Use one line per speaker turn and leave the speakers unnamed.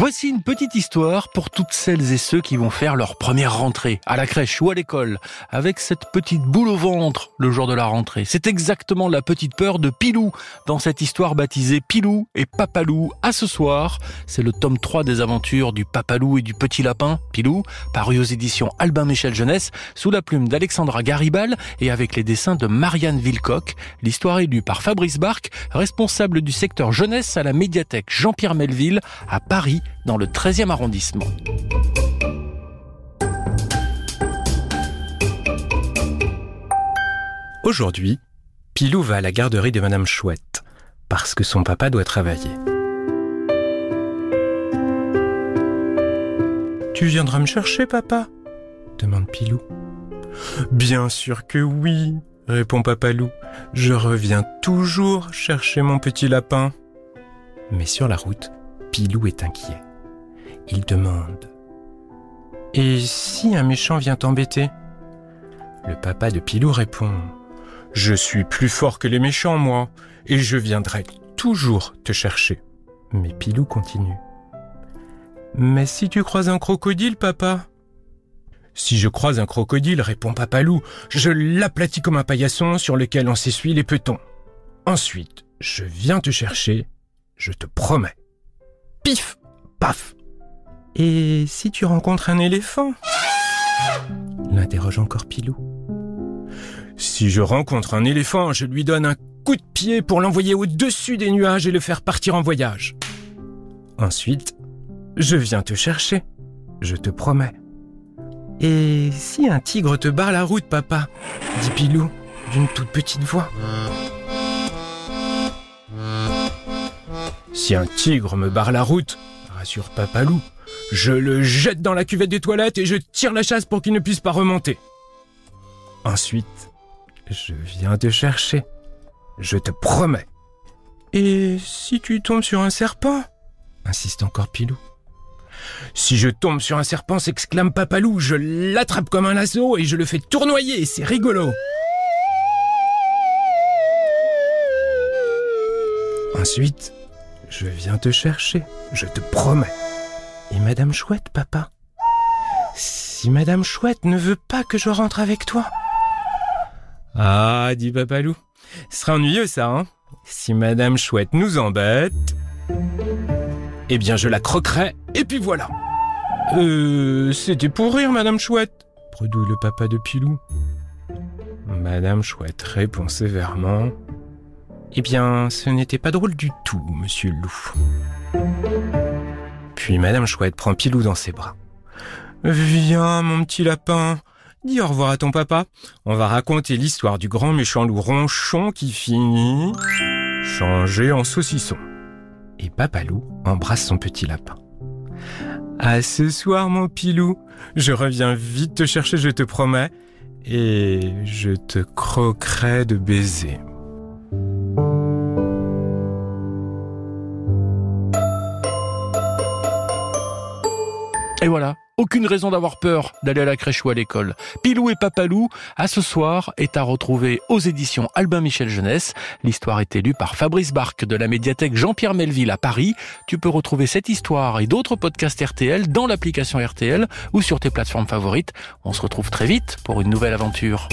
Voici une petite histoire pour toutes celles et ceux qui vont faire leur première rentrée, à la crèche ou à l'école, avec cette petite boule au ventre le jour de la rentrée. C'est exactement la petite peur de Pilou, dans cette histoire baptisée Pilou et Papalou. À ce soir, c'est le tome 3 des aventures du Papalou et du petit lapin, Pilou, paru aux éditions Albin Michel Jeunesse, sous la plume d'Alexandra Garibal et avec les dessins de Marianne Villecoq. L'histoire est lue par Fabrice Barque, responsable du secteur jeunesse à la médiathèque Jean-Pierre Melville, à Paris, dans le 13e arrondissement.
Aujourd'hui, Pilou va à la garderie de Madame Chouette, parce que son papa doit travailler. Tu viendras me chercher, papa? demande Pilou. Bien sûr que oui, répond Papalou. Je reviens toujours chercher mon petit lapin. Mais sur la route, Pilou est inquiet. Il demande Et si un méchant vient t'embêter? Le papa de Pilou répond Je suis plus fort que les méchants, moi, et je viendrai toujours te chercher. Mais Pilou continue. Mais si tu croises un crocodile, papa Si je croise un crocodile, répond Papalou, je l'aplatis comme un paillasson sur lequel on s'essuie les petons. Ensuite, je viens te chercher, je te promets. Pif Paf Et si tu rencontres un éléphant? L'interroge encore Pilou. Si je rencontre un éléphant, je lui donne un coup de pied pour l'envoyer au-dessus des nuages et le faire partir en voyage. Ensuite, je viens te chercher, je te promets. Et si un tigre te barre la route, papa? dit Pilou d'une toute petite voix. Si un tigre me barre la route, rassure Papalou, je le jette dans la cuvette des toilettes et je tire la chasse pour qu'il ne puisse pas remonter. Ensuite, je viens te chercher. Je te promets. Et si tu tombes sur un serpent? Insiste encore Pilou. Si je tombe sur un serpent, s'exclame Papalou, je l'attrape comme un lasso et je le fais tournoyer, c'est rigolo. Ensuite, je viens te chercher, je te promets. Et Madame Chouette, papa? Si Madame Chouette ne veut pas que je rentre avec toi Ah, dit Papalou, ce sera ennuyeux ça, hein Si Madame Chouette nous embête, eh bien je la croquerai, et puis voilà. Euh, c'était pour rire, Madame Chouette, bredouille le papa de Pilou. Madame Chouette répond sévèrement. Eh bien, ce n'était pas drôle du tout, monsieur loup. Puis Madame Chouette prend Pilou dans ses bras. Viens, mon petit lapin, dis au revoir à ton papa. On va raconter l'histoire du grand méchant loup ronchon qui finit changé en saucisson. Et Papa Loup embrasse son petit lapin. À ce soir, mon pilou, je reviens vite te chercher, je te promets, et je te croquerai de baisers.
Et voilà, aucune raison d'avoir peur d'aller à la crèche ou à l'école. Pilou et Papalou, à ce soir, est à retrouver aux éditions Albin Michel Jeunesse. L'histoire est élue par Fabrice Barque de la médiathèque Jean-Pierre Melville à Paris. Tu peux retrouver cette histoire et d'autres podcasts RTL dans l'application RTL ou sur tes plateformes favorites. On se retrouve très vite pour une nouvelle aventure.